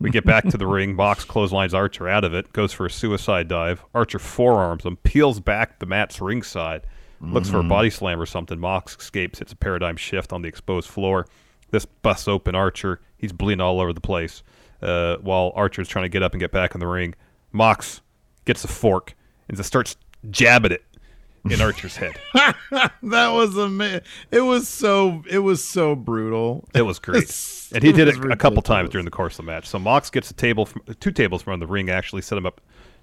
Speaker 3: we get back to the ring. Mox clotheslines Archer out of it, goes for a suicide dive. Archer forearms him, peels back the mat's ringside, looks for a
Speaker 2: Mhm.
Speaker 3: body slam or something. Mox escapes, It's a paradigm shift on the exposed floor. This busts open Archer. He's bleeding all over the place. Uh, while Archer's trying to get up and get back in the ring, Mox gets a fork and just starts jabbing it in Archer's head.
Speaker 2: that was amazing. It was so. It was so brutal.
Speaker 3: It was great, and he did it a couple times during the course of the match. So Mox gets a table, from, two tables from the ring. Actually, set him up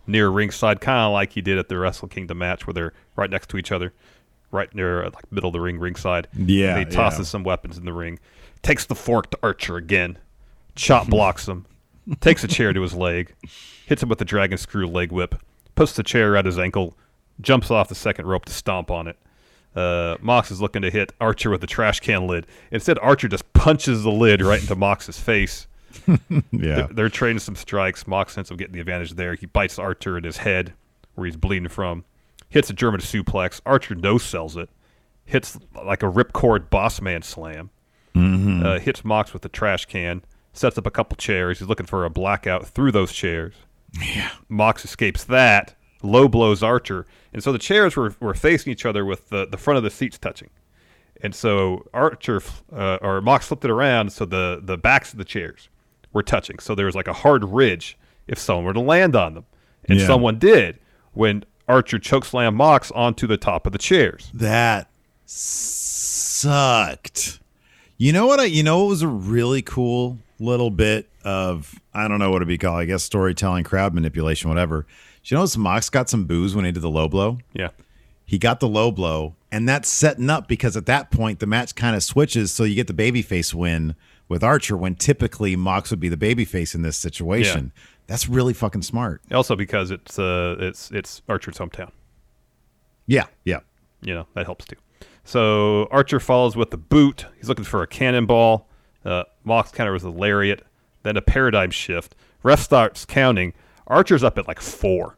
Speaker 3: near ringside, kind of like he did at the Wrestle Kingdom match, where they're right next to each other, right near uh, like middle of the ring, ringside.
Speaker 2: Yeah,
Speaker 3: And he tosses
Speaker 2: yeah.
Speaker 3: some weapons in the ring, takes the fork to Archer again, chop blocks him, takes a chair to his leg, hits him with the dragon screw leg whip, puts the chair at his ankle, jumps off the second rope to stomp on it. Uh, Mox is looking to hit Archer with the trash can lid. Instead, Archer just punches the lid right into Mox's face.
Speaker 2: yeah.
Speaker 3: They're, they're trading some strikes. Mox ends up getting the advantage there. He bites Archer in his head, where he's bleeding from. Hits a German suplex. Archer no sells it. Hits like a ripcord boss man slam.
Speaker 2: Mhm.
Speaker 3: Uh, hits Mox with the trash can. Sets up a couple chairs. He's looking for a blackout through those chairs.
Speaker 2: Yeah.
Speaker 3: Mox escapes that. Low blows Archer. And so the chairs were, were facing each other with the, the front of the seats touching. And so Archer uh, or Mox flipped it around so the, the backs of the chairs were touching. So there was like a hard ridge if someone were to land on them. And
Speaker 2: Yeah.
Speaker 3: someone did when Archer chokeslammed Mox onto the top of the chairs.
Speaker 2: That sucked. You know what? I, you know what was a really cool little bit of I don't know what it'd be called. I guess storytelling, crowd manipulation, whatever. Do you notice Mox got some booze when he did the low blow?
Speaker 3: Yeah.
Speaker 2: He got the low blow, and that's setting up because at that point the match kind of switches, so you get the babyface win with Archer when typically Mox would be the babyface in this situation. That's really fucking smart.
Speaker 3: Also because it's uh it's it's Archer's hometown.
Speaker 2: Yeah, yeah.
Speaker 3: you know that helps too. So Archer follows with the boot. He's looking for a cannonball. Uh, Mox counter with a lariat, then a paradigm shift. Ref starts counting. Archer's up at like four.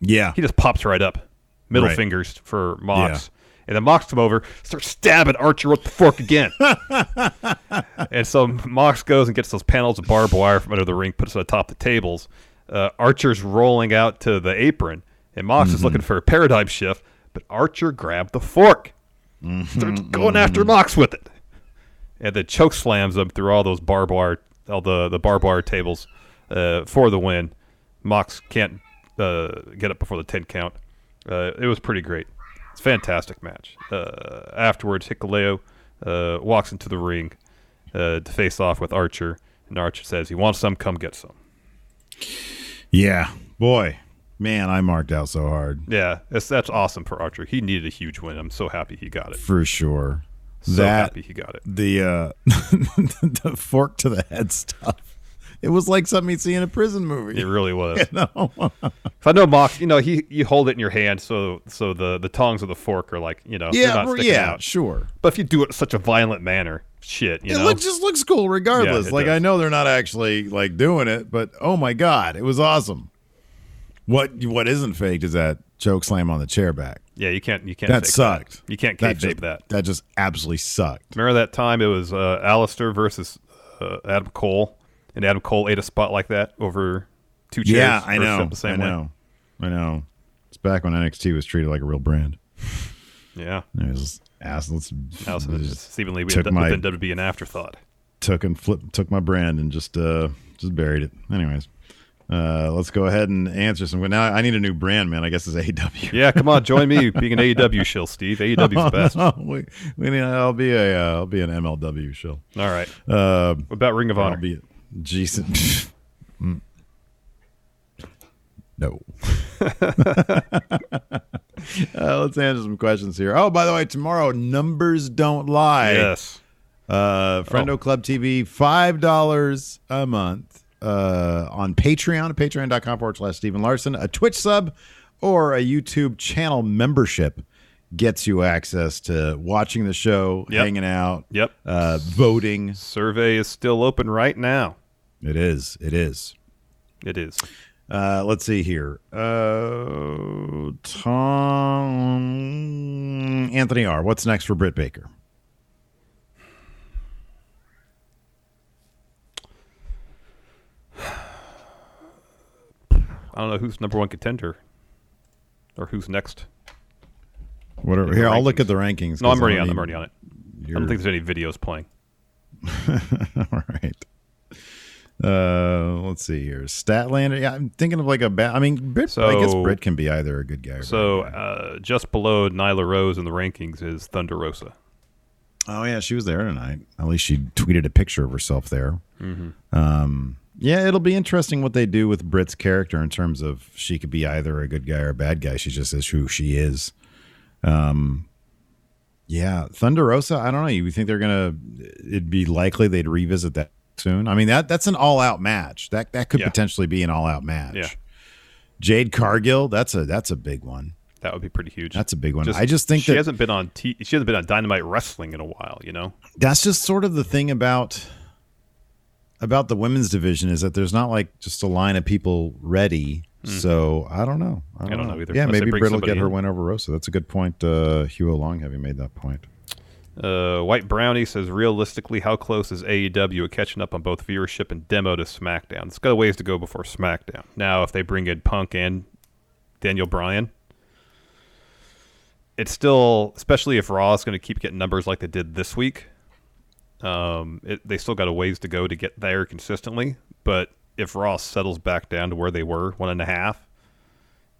Speaker 2: Yeah,
Speaker 3: he just pops right up, middle
Speaker 2: Right.
Speaker 3: fingers for Mox, and then Mox come over, starts stabbing Archer with the fork again. and so Mox goes and gets those panels of barbed wire from under the ring, puts it on top of the tables. Uh, Archer's rolling out to the apron, and Mox is
Speaker 2: Mhm.
Speaker 3: looking for a paradigm shift, but Archer grabbed the fork, starts going after Mox with it, and then choke slams him through all those barbed wire, all the the barbed wire tables uh, for the win. Mox can't uh, get up before the ten count. Uh, it was pretty great. It's a fantastic match. Uh, afterwards, Hikuleo uh, walks into the ring uh, to face off with Archer, and Archer says he wants some, come get some.
Speaker 2: Yeah, boy, man, I marked out so hard
Speaker 3: Yeah, that's, that's awesome for Archer. He needed a huge win. I'm so happy he got it.
Speaker 2: for sure.
Speaker 3: So
Speaker 2: that
Speaker 3: happy he got it.
Speaker 2: the uh, the fork to the head stuff. It was like something you'd see in a prison movie.
Speaker 3: It really was.
Speaker 2: You know?
Speaker 3: If I know Mox, you know, he you hold it in your hand, so so the the tongs of the fork are like, you know,
Speaker 2: Yeah, yeah,
Speaker 3: out.
Speaker 2: sure.
Speaker 3: But if you do it in such a violent manner, shit, you
Speaker 2: it
Speaker 3: know,
Speaker 2: look, just looks cool regardless.
Speaker 3: Yeah,
Speaker 2: like I know they're not actually like doing it, but oh my god, it was awesome. What what isn't faked is that choke slam on the chair back.
Speaker 3: Yeah, you can't you can't
Speaker 2: That sucked.
Speaker 3: You can't
Speaker 2: That just,
Speaker 3: that.
Speaker 2: That just absolutely sucked.
Speaker 3: Remember that time it was uh, Aleister versus uh, Adam Cole, and Adam Cole ate a spot like that over two chairs.
Speaker 2: Yeah, I know.
Speaker 3: The same
Speaker 2: I
Speaker 3: way.
Speaker 2: know. I know. It's back when NXT was treated like a real brand.
Speaker 3: Yeah,
Speaker 2: It was ass. Let's
Speaker 3: Allison
Speaker 2: just
Speaker 3: just seemingly
Speaker 2: took my
Speaker 3: WWE an afterthought.
Speaker 2: took and flipped took my brand and just uh just buried it. Anyways, uh let's go ahead and answer some. Now I need a new brand, man. I guess it's AEW.
Speaker 3: Yeah, come on, join me being an AEW shill, Steve. AEW's the best.
Speaker 2: No, we, we need, I'll be a uh, I'll be an MLW show.
Speaker 3: All right.
Speaker 2: Uh,
Speaker 3: What about Ring of Honor?
Speaker 2: I'll be Jason. Mm. no. uh, let's answer some questions here. Oh, by the way, tomorrow numbers don't lie.
Speaker 3: Yes.
Speaker 2: Uh, Friendo
Speaker 3: Oh.
Speaker 2: Club TV, five dollars a month. Uh, on Patreon, patreon.com forward slash Steven Larson, a Twitch sub or a YouTube channel membership gets you access to watching the show,
Speaker 3: Yep.
Speaker 2: hanging out,
Speaker 3: Yep.
Speaker 2: uh, voting.
Speaker 3: Survey is still open right now.
Speaker 2: It is. It is.
Speaker 3: It is.
Speaker 2: Uh, let's see here. Uh, Tom Anthony R. What's next for Britt Baker?
Speaker 3: I don't know who's number one contender or who's next.
Speaker 2: Whatever. Here, I'll look at the rankings.
Speaker 3: No, I'm already on.
Speaker 2: don't
Speaker 3: I'm already on it. I don't think there's any videos playing.
Speaker 2: All right. Uh, let's see here. Statlander. Yeah, I'm thinking of like a bad. I mean, Britt, I guess
Speaker 3: So-
Speaker 2: Britt can be either a good guy or
Speaker 3: So uh, just below Nyla Rose in the rankings is Thunder Rosa.
Speaker 2: Oh yeah, she was there tonight. At least she tweeted a picture of herself there.
Speaker 3: Mhm.
Speaker 2: Um, yeah, it'll be interesting what they do with Britt's character in terms of she could be either a good guy or a bad guy. She just is who she is. Um, yeah, Thunder Rosa. I don't know. You think they're gonna? It'd be likely they'd revisit that soon. I mean that that's an all out match. That that could
Speaker 3: Yeah.
Speaker 2: potentially be an all out match.
Speaker 3: Yeah.
Speaker 2: Jade Cargill. That's a that's a big one.
Speaker 3: That would be pretty huge.
Speaker 2: That's a big one. I just think
Speaker 3: she
Speaker 2: that-
Speaker 3: hasn't been on T- she hasn't been on Dynamite Wrestling in a while. You know,
Speaker 2: That's just sort of the thing about about the women's division is that there's not like just a line of people ready. So I don't know. I don't,
Speaker 3: Mm-hmm. don't know either,
Speaker 2: Yeah,
Speaker 3: unless
Speaker 2: maybe Britt will get her win over Rosa. That's a good point. Uh, Hugh Long having made that point.
Speaker 3: uh, White Brownie says realistically, how close is AEW at catching up on both viewership and demo to SmackDown? It's got a ways to go before SmackDown. Now, if they bring in Punk and Daniel Bryan, it's still, especially if Raw is going to keep getting numbers like they did this week. Um, it, they still got a ways to go to get there consistently. But if Raw settles back down to where they were, one and a half,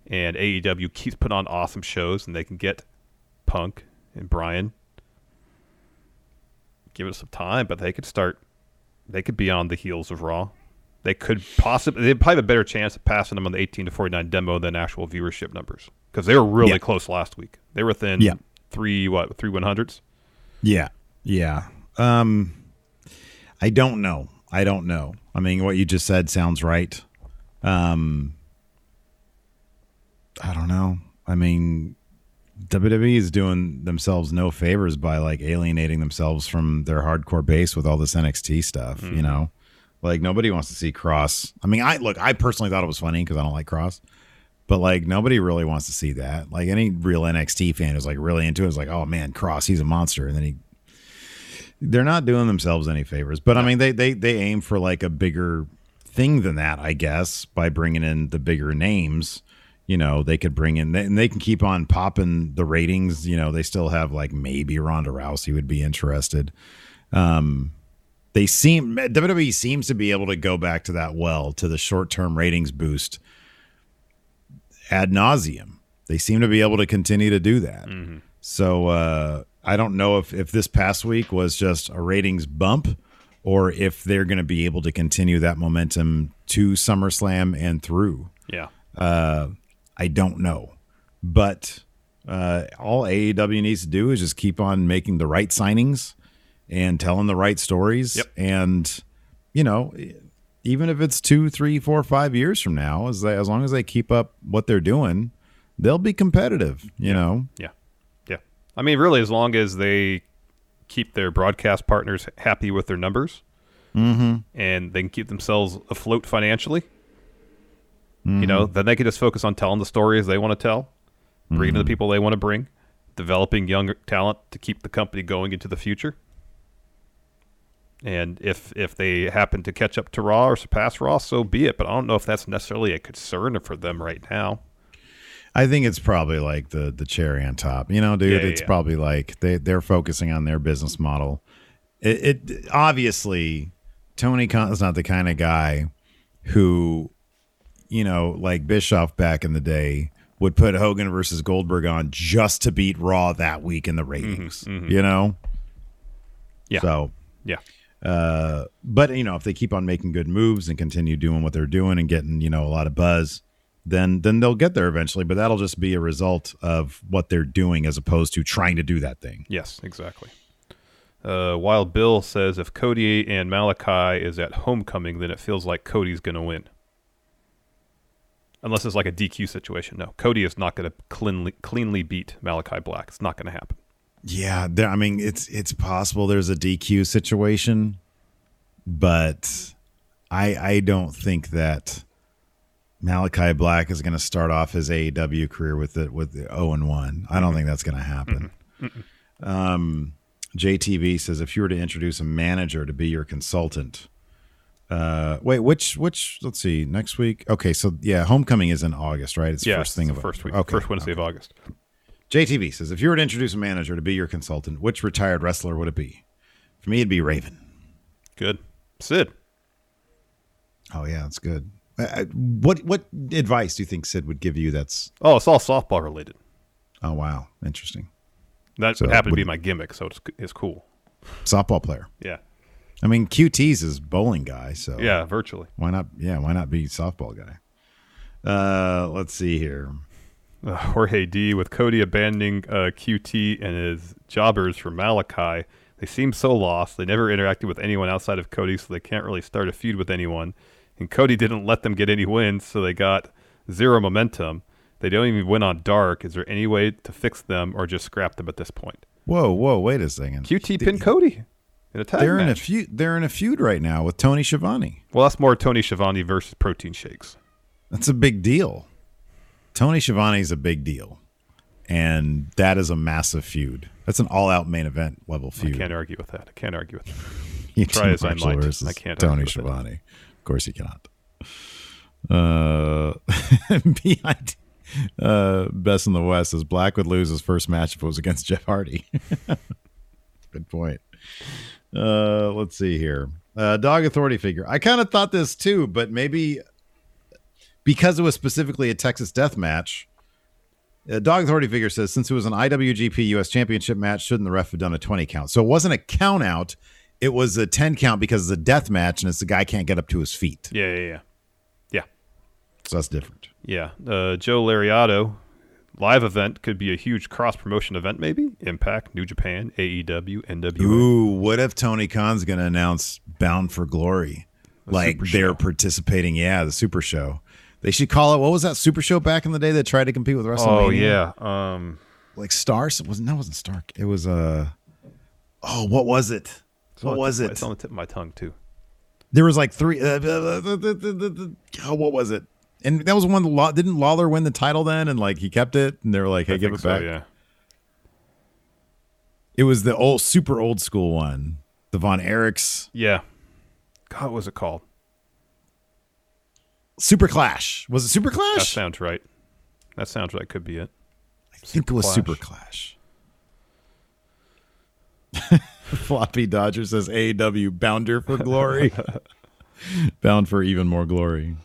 Speaker 3: and AEW keeps putting on awesome shows, and they can get Punk and Bryan, give it some time, but they could start. They could be on the heels of Raw. They could possibly. They'd probably have a better chance of passing them on the 18 to 49 demo than actual viewership numbers because they were really
Speaker 2: Yeah.
Speaker 3: close last week. They were within
Speaker 2: Yeah.
Speaker 3: three what three one hundreds.
Speaker 2: Yeah. Yeah. Um I don't know. I don't know. I mean what you just said sounds right. Um I don't know. I mean WWE is doing themselves no favors by like alienating themselves from their hardcore base with all this NXT stuff, you know. Like nobody wants to see Kross. I mean, I look, I personally thought it was funny because I don't like Kross. But like nobody really wants to see that. Like any real NXT fan is like really into it is like, oh man, Kross, he's a monster. And then he they're not doing themselves any favors. But I mean they they they aim for like a bigger thing than that, I guess, by bringing in the bigger names. You know, they could bring in and they can keep on popping the ratings. You know, they still have like maybe Ronda Rousey would be interested. Um they seem WWE seems to be able to go back to that well to the short term ratings boost ad nauseum. They seem to be able to continue to do that. So uh, I don't know if if this past week was just a ratings bump or if they're going to be able to continue that momentum to SummerSlam and through.
Speaker 3: Yeah.
Speaker 2: Uh, I don't know, but uh, all AEW needs to do is just keep on making the right signings and telling the right stories.
Speaker 3: Yep.
Speaker 2: And you know, even if it's two, three, four, five years from now, as they, as long as they keep up what they're doing, they'll be competitive. You know.
Speaker 3: Yeah. I mean, really, as long as they keep their broadcast partners happy with their numbers
Speaker 2: Mhm.
Speaker 3: and they can keep themselves afloat financially, you know, then they can just focus on telling the stories they want to tell, bringing the people they want to bring, developing younger talent to keep the company going into the future. And if if they happen to catch up to Raw or surpass Raw, so be it. But I don't know if that's necessarily a concern for them right now.
Speaker 2: I think it's probably like the the cherry on top. You know, dude,
Speaker 3: Yeah, yeah,
Speaker 2: it's
Speaker 3: yeah.
Speaker 2: probably like they they're focusing on their business model. It, it obviously Tony Khan is not the kind of guy who, you know, like Bischoff back in the day would put Hogan versus Goldberg on just to beat Raw that week in the ratings.
Speaker 3: mhm.
Speaker 2: You know,
Speaker 3: Yeah.
Speaker 2: So
Speaker 3: Yeah.
Speaker 2: uh, but you know, if they keep on making good moves and continue doing what they're doing and getting you know a lot of buzz, then then they'll get there eventually. But that'll just be a result of what they're doing as opposed to trying to do that thing.
Speaker 3: Yes, exactly. Uh, Wild Bill says if Cody and Malakai is at homecoming, then it feels like Cody's going to win. Unless it's like a DQ situation. No, Cody is not going to cleanly cleanly beat Malakai Black. It's not going to happen.
Speaker 2: Yeah, there, I mean it's it's possible there's a DQ situation, but I I don't think that Malakai Black is going to start off his AEW career with it with the 0 and 1. I don't think that's going to happen. Um, JTV says if you were to introduce a manager to be your consultant, uh, wait, which which? Let's see, next week. Okay, so yeah, homecoming is in August, right? It's
Speaker 3: yeah,
Speaker 2: first thing of
Speaker 3: the first week,
Speaker 2: Okay,
Speaker 3: first Wednesday of August.
Speaker 2: JTV says if you were to introduce a manager to be your consultant, which retired wrestler would it be? For me, it'd be Raven.
Speaker 3: Good, Sid.
Speaker 2: Oh yeah, that's good. Uh, uh, what what advice do you think Sid would give you? That's
Speaker 3: Oh, it's all softball related.
Speaker 2: oh wow, interesting.
Speaker 3: That
Speaker 2: So
Speaker 3: happened to be my gimmick, so it's it's cool.
Speaker 2: Softball player.
Speaker 3: Yeah,
Speaker 2: I mean, QT's is bowling guy, so
Speaker 3: yeah, virtually.
Speaker 2: Why not? Yeah, why not be softball guy? Uh, let's see here.
Speaker 3: Uh, Jorge D with Cody abandoning uh, QT and his jobbers for Malakai. They seem so lost. They never interacted with anyone outside of Cody, so they can't really start a feud with anyone. And Cody didn't let them get any wins, so they got zero momentum. They don't even win on Dark. Is there any way to fix them or just scrap them at this point?
Speaker 2: Whoa, whoa, wait a second.
Speaker 3: QT pin Cody in a tag
Speaker 2: They're in a
Speaker 3: match.
Speaker 2: feud. They're in a feud right now with Tony Schiavone.
Speaker 3: well, that's more Tony Schiavone versus Protein Shakes.
Speaker 2: That's a big deal. Tony Schiavone is a big deal, and that is a massive feud. That's an all-out main event level feud.
Speaker 3: I can't argue with that. I can't argue with that.
Speaker 2: You
Speaker 3: Try as I might, I can't
Speaker 2: Tony
Speaker 3: with it.
Speaker 2: Course, he cannot. Uh, behind uh, Best in the West says Black would lose his first match if it was against Jeff Hardy. Good point. Uh, let's see here. Uh, Dog Authority figure. I kind of thought this too, but maybe because it was specifically a Texas Death Match. Uh, Dog Authority figure says since it was an IWGP US Championship match, shouldn't the ref have done a 20 count? So it wasn't a count out. It was a 10 count because it's a death match and it's the guy can't get up to his feet.
Speaker 3: Yeah, yeah, yeah. Yeah.
Speaker 2: So that's different.
Speaker 3: Yeah. Uh, Joe Lariato, live event could be a huge cross promotion event, maybe. Impact, New Japan, AEW, NWA.
Speaker 2: Ooh, what if Tony Khan's going to announce Bound for Glory? like they're participating. Yeah, the Super Show. They should call it. What was that Super Show back in the day that tried to compete with WrestleMania?
Speaker 3: Oh, yeah. Um,
Speaker 2: like Stars. Wasn't that wasn't Stark? It was uh. Oh, what was it? What was it?
Speaker 3: It's on the tip of my tongue, too.
Speaker 2: There was like three. Uh, uh, what was it? And that was one. Law, didn't Lawler win the title then? And like he kept it, and they were like, "Hey,
Speaker 3: I
Speaker 2: give it
Speaker 3: so,
Speaker 2: back."
Speaker 3: yeah.
Speaker 2: It was the old, super old school one, the Von Erichs
Speaker 3: Yeah. God, what was it called?
Speaker 2: Super Clash. Was it Super Clash?
Speaker 3: That sounds right. That sounds right. Could be it.
Speaker 2: I think it was
Speaker 3: Clash.
Speaker 2: Super Clash. Floppy Dodger says AEW bounder for glory. Bound for even more glory.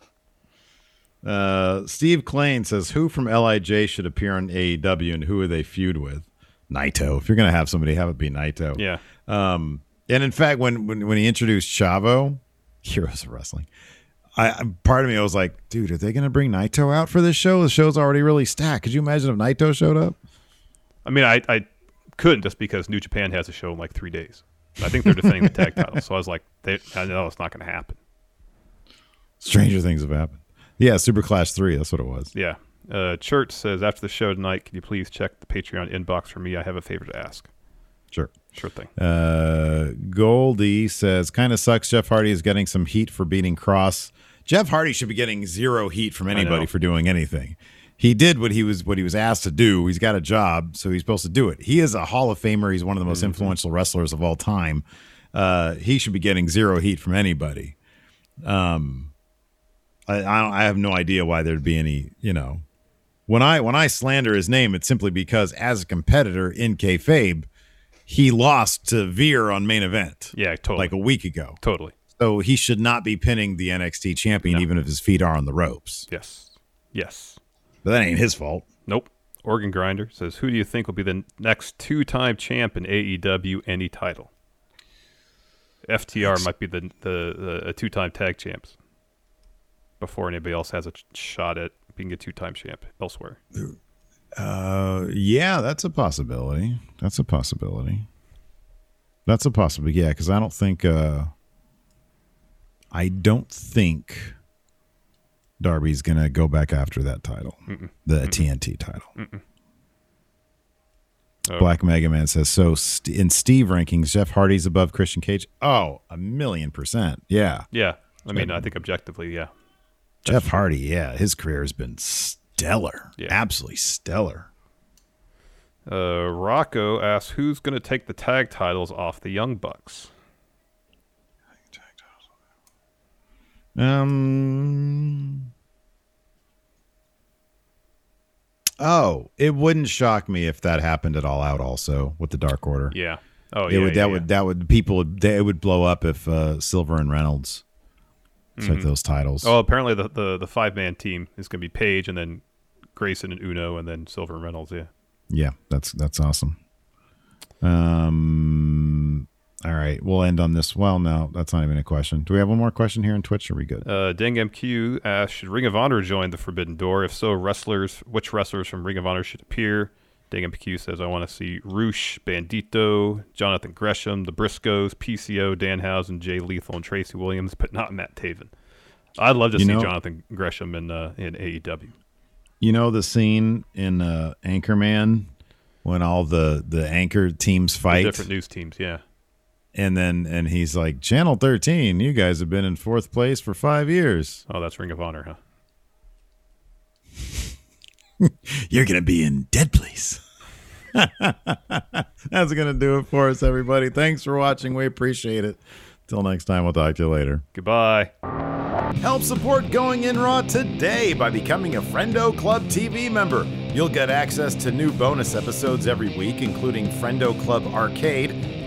Speaker 2: Uh, Steve Klein says, Who from LIJ should appear on AEW and who are they feud with? Naito. If you're going to have somebody, have it be Naito.
Speaker 3: Yeah.
Speaker 2: Um, and in fact, when, when, when he introduced Chavo, Heroes of Wrestling, I, I part of me I was like, dude, are they going to bring Naito out for this show? The show's already really stacked. Could you imagine if Naito showed up?
Speaker 3: I mean, I, I couldn't just because New Japan has a show in like three days. I think they're defending the tag title. So I was like, they, I know it's not going to happen.
Speaker 2: Stranger things have happened. Yeah, Super Clash 3, that's what it was.
Speaker 3: Yeah. Uh, Church says, after the show tonight, can you please check the Patreon inbox for me? I have a favor to ask.
Speaker 2: Sure.
Speaker 3: Sure thing.
Speaker 2: Uh, Goldie says, kind of sucks. Jeff Hardy is getting some heat for beating Kross. Jeff Hardy should be getting zero heat from anybody for doing anything. He did what he was what he was asked to do. He's got a job, so he's supposed to do it. He is a Hall of Famer. He's one of the most influential wrestlers of all time. Uh, he should be getting zero heat from anybody. Um, I, I, don't, I have no idea why there'd be any. You know, when I when I slander his name, it's simply because as a competitor in kayfabe, he lost to Veer on main event
Speaker 3: Yeah, totally.
Speaker 2: like a week ago.
Speaker 3: totally.
Speaker 2: So he should not be pinning the NXT champion,
Speaker 3: No.
Speaker 2: even if his feet are on the ropes.
Speaker 3: Yes. Yes.
Speaker 2: But that ain't his fault.
Speaker 3: Nope. Organ Grinder says, who do you think will be the next two-time champ in AEW any title? FTR might be the the, the a two-time tag champs before anybody else has a shot at being a two-time champ elsewhere.
Speaker 2: Uh, yeah, that's a possibility. That's a possibility. That's a possibility. Yeah, because I don't think. Uh, I don't think Darby's gonna go back after that title, the TNT title.
Speaker 3: Oh,
Speaker 2: Black Mega Man says so. St- in Steve rankings, Jeff Hardy's above Christian Cage. Oh, a million percent. Yeah,
Speaker 3: Yeah. I mean, I think objectively, yeah.
Speaker 2: Jeff Hardy. Yeah, his career has been stellar.
Speaker 3: Yeah.
Speaker 2: Absolutely stellar.
Speaker 3: Uh, Rocco asks, who's going to take the tag titles off the Young Bucks?
Speaker 2: Um. Oh, it wouldn't shock me if that happened at all out. Also with the Dark Order,
Speaker 3: Yeah. Oh,
Speaker 2: it
Speaker 3: yeah.
Speaker 2: would. that
Speaker 3: yeah.
Speaker 2: would. That would. People. would- They, it would blow up if uh, Silver and Reynolds took those titles.
Speaker 3: Oh, apparently the, the, the five man team is going to be Page and then Grayson and Uno and then Silver and Reynolds. Yeah.
Speaker 2: Yeah, that's that's awesome. Um. All right, we'll end on this. Well, no, that's not even a question. Do we have one more question here on Twitch? Or are we good?
Speaker 3: Uh, Deng MQ asks, should Ring of Honor join the Forbidden Door? If so, wrestlers, which wrestlers from Ring of Honor should appear? Deng MQ says, I want to see Rush, Bandito, Jonathan Gresham, the Briscoes, PCO, Danhausen, and Jay Lethal, and Tracy Williams, but not Matt Taven. I'd love to
Speaker 2: You
Speaker 3: see
Speaker 2: know-
Speaker 3: Jonathan Gresham in uh, in AEW.
Speaker 2: You know the scene in uh, Anchorman when all the the anchor teams
Speaker 3: The
Speaker 2: fight,
Speaker 3: different news teams, yeah.
Speaker 2: And then and he's like, "Channel 13, you guys have been in fourth place for five years.
Speaker 3: Oh, that's Ring of Honor, huh?
Speaker 2: You're gonna be in dead place." That's gonna do it for us, everybody. Thanks for watching. We appreciate it. Till next time, we'll talk to you later.
Speaker 3: Goodbye.
Speaker 2: Help support Going In Raw today by becoming a Friendo Club TV member. You'll get access to new bonus episodes every week, including Friendo Club Arcade,